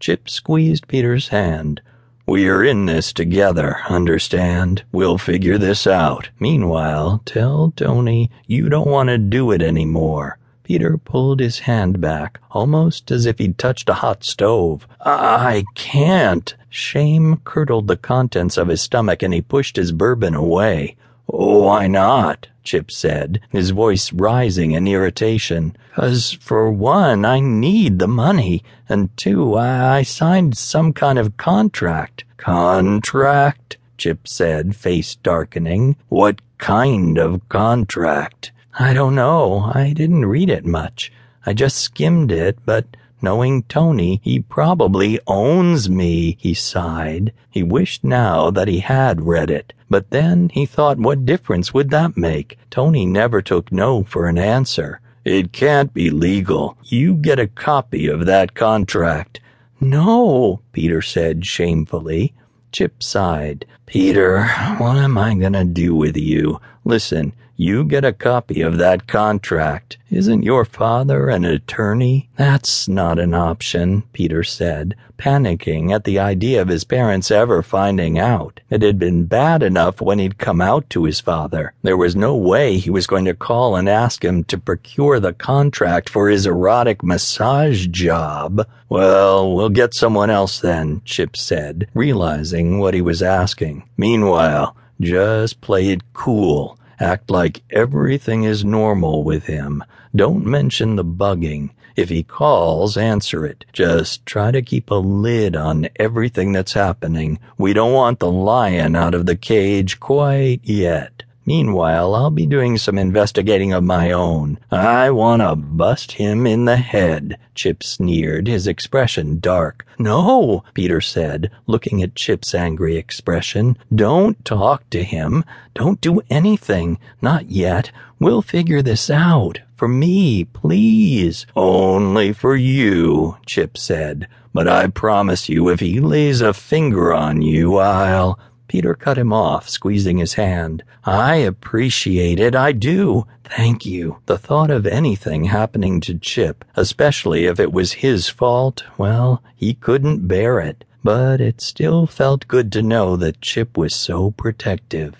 Chip squeezed Peter's hand. We're in this together, understand? We'll figure this out. Meanwhile, tell Tony you don't want to do it anymore. Peter pulled his hand back, almost as if he'd touched a hot stove. I can't. Shame curdled the contents of his stomach and he pushed his bourbon away. Why not? Chip said, his voice rising in irritation. Cause for one, I need the money, and two, I signed some kind of contract. Contract? Chip said, face darkening. What kind of contract? I don't know. I didn't read it much. I just skimmed it, but knowing Tony, he probably owns me, he sighed. He wished now that he had read it. But then he thought, what difference would that make? Tony never took no for an answer. It can't be legal. You get a copy of that contract. No, Peter said shamefully. Chip sighed. Peter, what am I gonna do with you? Listen, you get a copy of that contract. Isn't your father an attorney? That's not an option, Peter said, panicking at the idea of his parents ever finding out. It had been bad enough when he'd come out to his father. There was no way he was going to call and ask him to procure the contract for his erotic massage job. Well, we'll get someone else then, Chip said, realizing what he was asking. Meanwhile, just play it cool. Act like everything is normal with him. Don't mention the bugging. If he calls, answer it. Just try to keep a lid on everything that's happening. We don't want the lion out of the cage quite yet. Meanwhile, I'll be doing some investigating of my own. I want to bust him in the head. Chip sneered, his expression dark. No, Peter said, looking at Chip's angry expression. Don't talk to him. Don't do anything. Not yet. We'll figure this out. For me, please. Only for you, Chip said. But I promise you, if he lays a finger on you, I'll. Peter cut him off, squeezing his hand. I appreciate it, I do. Thank you. The thought of anything happening to Chip, especially if it was his fault, well, he couldn't bear it. But it still felt good to know that Chip was so protective.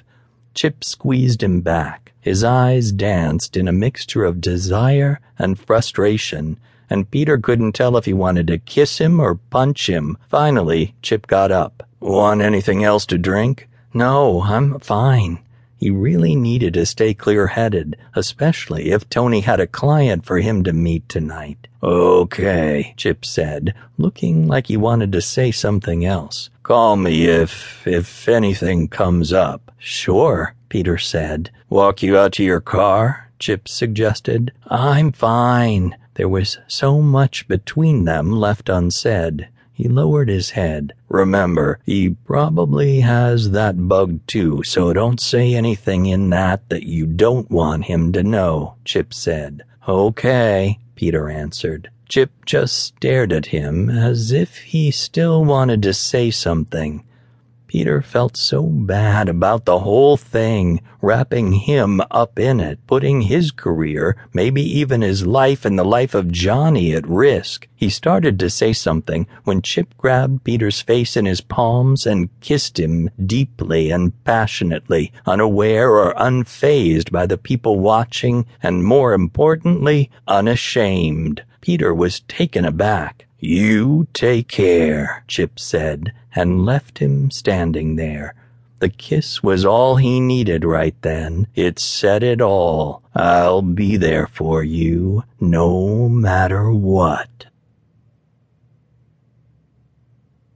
Chip squeezed him back. His eyes danced in a mixture of desire and frustration, and Peter couldn't tell if he wanted to kiss him or punch him. Finally, Chip got up. Want anything else to drink? No, I'm fine. He really needed to stay clear headed, especially if Tony had a client for him to meet tonight. Okay, Chip said, looking like he wanted to say something else. Call me if, if anything comes up. Sure, Peter said. Walk you out to your car? Chip suggested. I'm fine. There was so much between them left unsaid. He lowered his head. Remember, he probably has that bug too, so don't say anything in that that you don't want him to know, Chip said. Okay, Peter answered. Chip just stared at him as if he still wanted to say something. Peter felt so bad about the whole thing, wrapping him up in it, putting his career, maybe even his life and the life of Johnny at risk. He started to say something when Chip grabbed Peter's face in his palms and kissed him deeply and passionately, unaware or unfazed by the people watching, and more importantly, unashamed. Peter was taken aback. You take care, Chip said, and left him standing there. The kiss was all he needed right then. It said it all. I'll be there for you, no matter what.